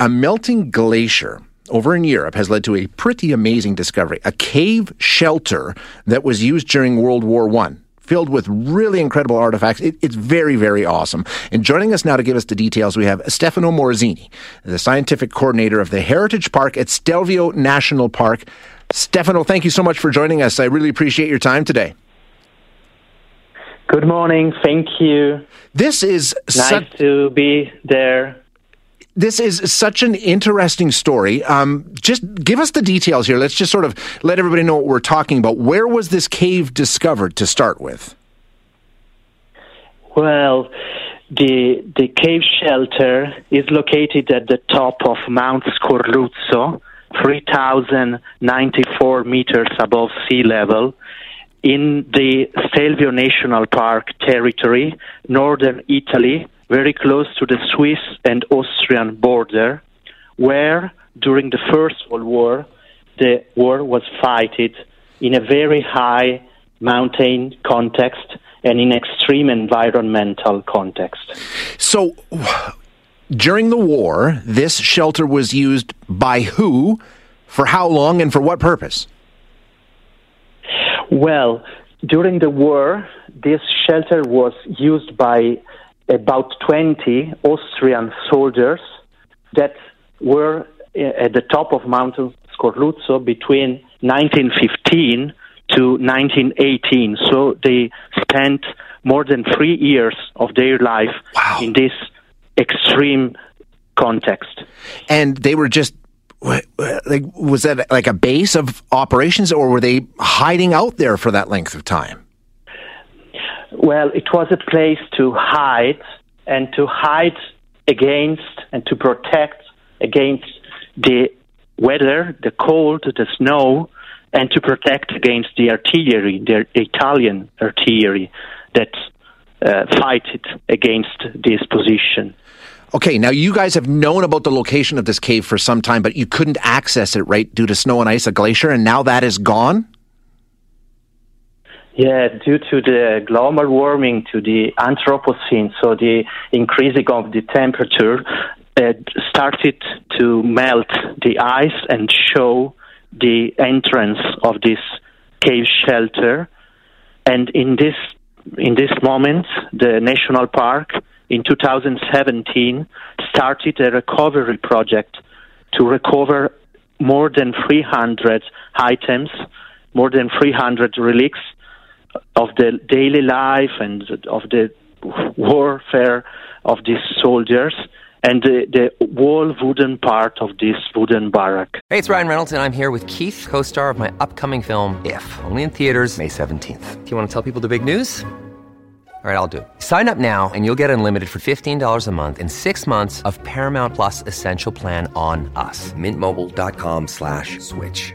A melting glacier over in Europe has led to a pretty amazing discovery a cave shelter that was used during World War One filled with really incredible artifacts. It, it's very, very awesome. And joining us now to give us the details, we have Stefano Morosini, the scientific coordinator of the Heritage Park at Stelvio National Park. Stefano, thank you so much for joining us. I really appreciate your time today. Good morning. Thank you. This is nice to be there this is such an interesting story. Um, just give us the details here. Let's just sort of let everybody know what we're talking about. Where was this cave discovered to start with? Well, the the cave shelter is located at the top of Mount Scorluzzo, 3,094 meters above sea level, in the Stelvio National Park territory, northern Italy very close to the Swiss and Austrian border, where during the First World War, the war was fighted in a very high mountain context and in extreme environmental context. So, during the war, this shelter was used by who, for how long, and for what purpose? Well, during the war, this shelter was used by about 20 Austrian soldiers that were uh, at the top of Mount Scorluzzo between 1915 to 1918. So they spent more than three years of their life wow. in this extreme context. And they were just like was that like a base of operations or were they hiding out there for that length of time? Well, it was a place to hide and to hide against and to protect against the weather, the cold, the snow, and to protect against the artillery, the Italian artillery that uh, it against this position. Okay, now you guys have known about the location of this cave for some time, but you couldn't access it, right, due to snow and ice, a glacier, and now that is gone? Yeah, due to the global warming, to the Anthropocene, so the increasing of the temperature, it started to melt the ice and show the entrance of this cave shelter. And in this in this moment, the national park in 2017 started a recovery project to recover more than 300 items, more than 300 relics of the daily life and of the warfare of these soldiers and the, the whole wooden part of this wooden barrack. Hey, it's Ryan Reynolds, and I'm here with Keith, co star of my upcoming film, If, only in theaters, May 17th. Do you want to tell people the big news? All right, I'll do. Sign up now and you'll get unlimited for $15 a month in six months of Paramount Plus Essential Plan on us. Mintmobile.com slash switch.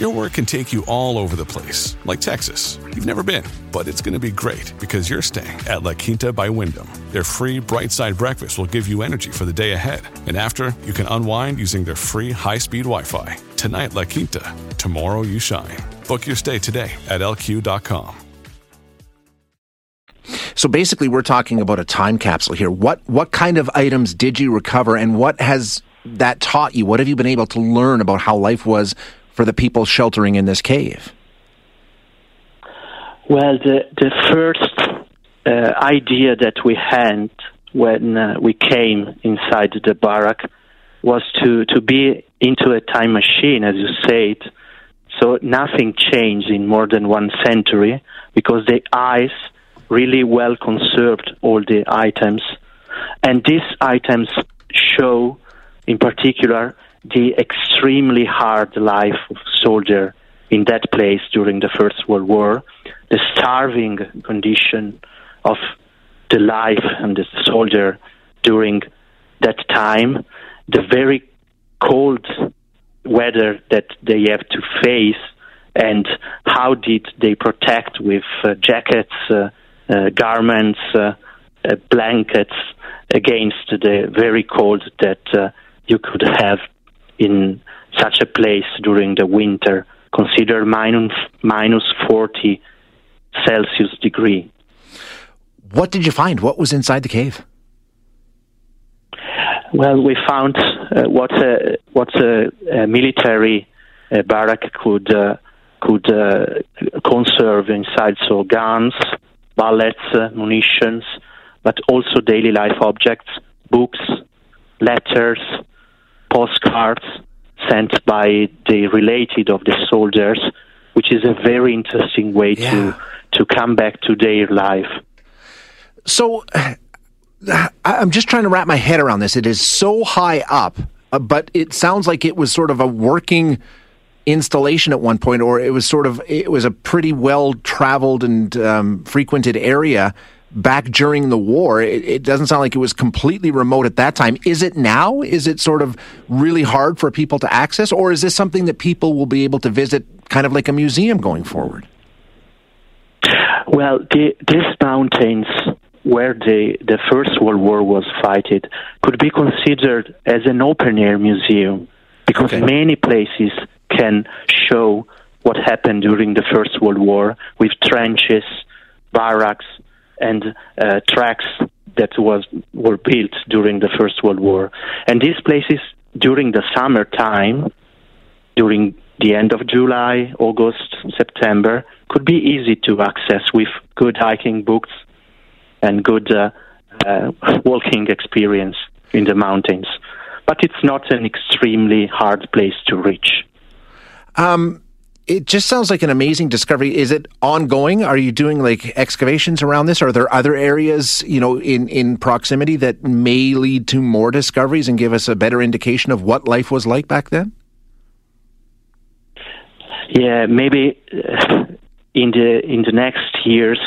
Your work can take you all over the place, like Texas. You've never been, but it's going to be great because you're staying at La Quinta by Wyndham. Their free bright side breakfast will give you energy for the day ahead. And after, you can unwind using their free high speed Wi Fi. Tonight, La Quinta. Tomorrow, you shine. Book your stay today at lq.com. So basically, we're talking about a time capsule here. What what kind of items did you recover, and what has that taught you? What have you been able to learn about how life was for the people sheltering in this cave? Well, the, the first uh, idea that we had when uh, we came inside the barrack was to, to be into a time machine, as you said. So nothing changed in more than one century because the ice really well conserved all the items. And these items show in particular the extremely hard life of soldier in that place during the First World War, the starving condition of the life and the soldier during that time, the very cold weather that they have to face, and how did they protect with uh, jackets, uh, uh, garments, uh, uh, blankets, against the very cold that uh, you could have in such a place during the winter. Consider minus, minus 40 Celsius degree. What did you find? What was inside the cave? Well, we found uh, what a, what a, a military uh, barrack could uh, could uh, conserve inside. So guns, bullets, uh, munitions, but also daily life objects, books, letters, postcards sent by the related of the soldiers, which is a very interesting way Yeah. to to come back to their life. So I'm just trying to wrap my head around this. It is so high up, uh, but it sounds like it was sort of a working installation at one point, or it was sort of it was a pretty well traveled and um, frequented area back during the war. It, it doesn't sound like it was completely remote at that time. Is it now? Is it sort of really hard for people to access, or is this something that people will be able to visit, kind of like a museum going forward? Well, the, these mountains where the, the First World War was fighted could be considered as an open air museum because Okay. many places can show what happened during the First World War with trenches, barracks, and uh, tracks that was were built during the First World War. And these places during the summertime during the end of July, August, September could be easy to access with good hiking books and good uh, uh, walking experience in the mountains. But it's not an extremely hard place to reach. It just sounds like an amazing discovery. Is it ongoing? Are you doing like excavations around this? Are there other areas, you know, in, in proximity that may lead to more discoveries and give us a better indication of what life was like back then? Yeah, maybe uh, in the in the next years,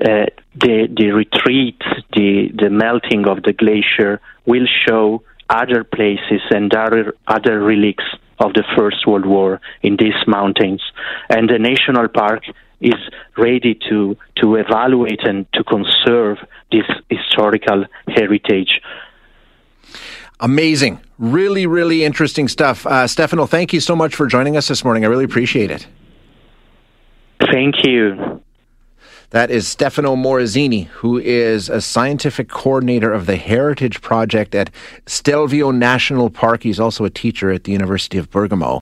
uh, the the retreat, the the melting of the glacier will show other places and other other relics of the First World War in these mountains, and the national park is ready to to evaluate and to conserve this historical heritage. Amazing. Really, really interesting stuff. Uh, Stefano, thank you so much for joining us this morning. I really appreciate it. Thank you. That is Stefano Morosini, who is a scientific coordinator of the Heritage Project at Stelvio National Park. He's also a teacher at the University of Bergamo.